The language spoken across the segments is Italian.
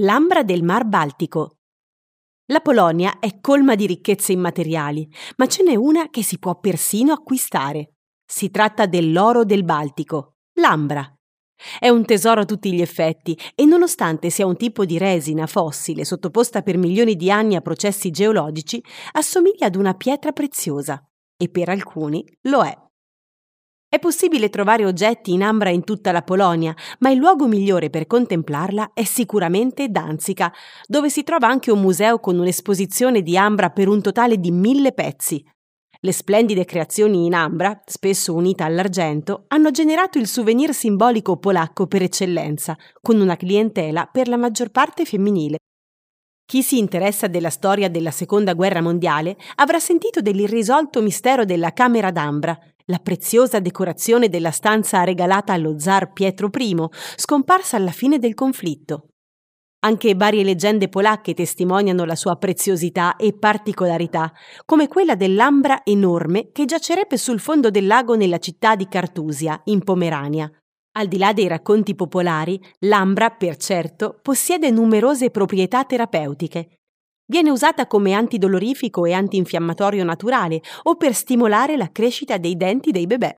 L'ambra del Mar Baltico. La Polonia è colma di ricchezze immateriali, ma ce n'è una che si può persino acquistare. Si tratta dell'oro del Baltico, l'ambra. È un tesoro a tutti gli effetti e nonostante sia un tipo di resina fossile sottoposta per milioni di anni a processi geologici, assomiglia ad una pietra preziosa e per alcuni lo è. È possibile trovare oggetti in ambra in tutta la Polonia, ma il luogo migliore per contemplarla è sicuramente Danzica, dove si trova anche un museo con un'esposizione di ambra per un totale di mille pezzi. Le splendide creazioni in ambra, spesso unite all'argento, hanno generato il souvenir simbolico polacco per eccellenza, con una clientela per la maggior parte femminile. Chi si interessa della storia della Seconda Guerra Mondiale avrà sentito dell'irrisolto mistero della Camera d'Ambra, la preziosa decorazione della stanza regalata allo zar Pietro I, scomparsa alla fine del conflitto. Anche varie leggende polacche testimoniano la sua preziosità e particolarità, come quella dell'ambra enorme che giacerebbe sul fondo del lago nella città di Cartusia, in Pomerania. Al di là dei racconti popolari, l'ambra, per certo, possiede numerose proprietà terapeutiche, Viene usata come antidolorifico e antinfiammatorio naturale o per stimolare la crescita dei denti dei bebè.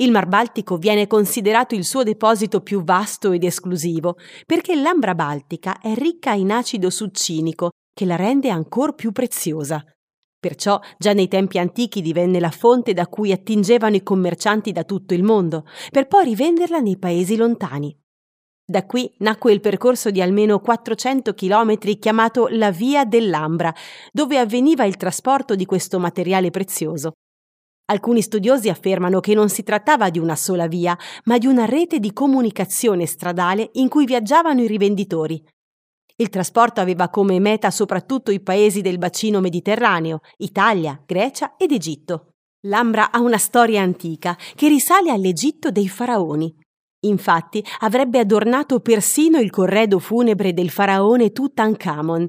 Il Mar Baltico viene considerato il suo deposito più vasto ed esclusivo perché l'ambra baltica è ricca in acido succinico che la rende ancora più preziosa. Perciò già nei tempi antichi divenne la fonte da cui attingevano i commercianti da tutto il mondo, per poi rivenderla nei paesi lontani. Da qui nacque il percorso di almeno 400 chilometri chiamato la Via dell'Ambra, dove avveniva il trasporto di questo materiale prezioso. Alcuni studiosi affermano che non si trattava di una sola via, ma di una rete di comunicazione stradale in cui viaggiavano i rivenditori. Il trasporto aveva come meta soprattutto i paesi del bacino mediterraneo, Italia, Grecia ed Egitto. L'Ambra ha una storia antica che risale all'Egitto dei faraoni. Infatti avrebbe adornato persino il corredo funebre del faraone Tutankhamon.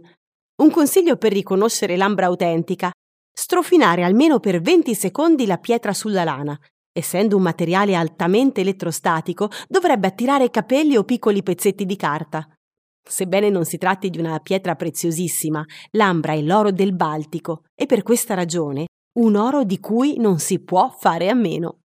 Un consiglio per riconoscere l'ambra autentica: strofinare almeno per 20 secondi la pietra sulla lana. Essendo un materiale altamente elettrostatico, dovrebbe attirare capelli o piccoli pezzetti di carta. Sebbene non si tratti di una pietra preziosissima, l'ambra è l'oro del Baltico e per questa ragione un oro di cui non si può fare a meno.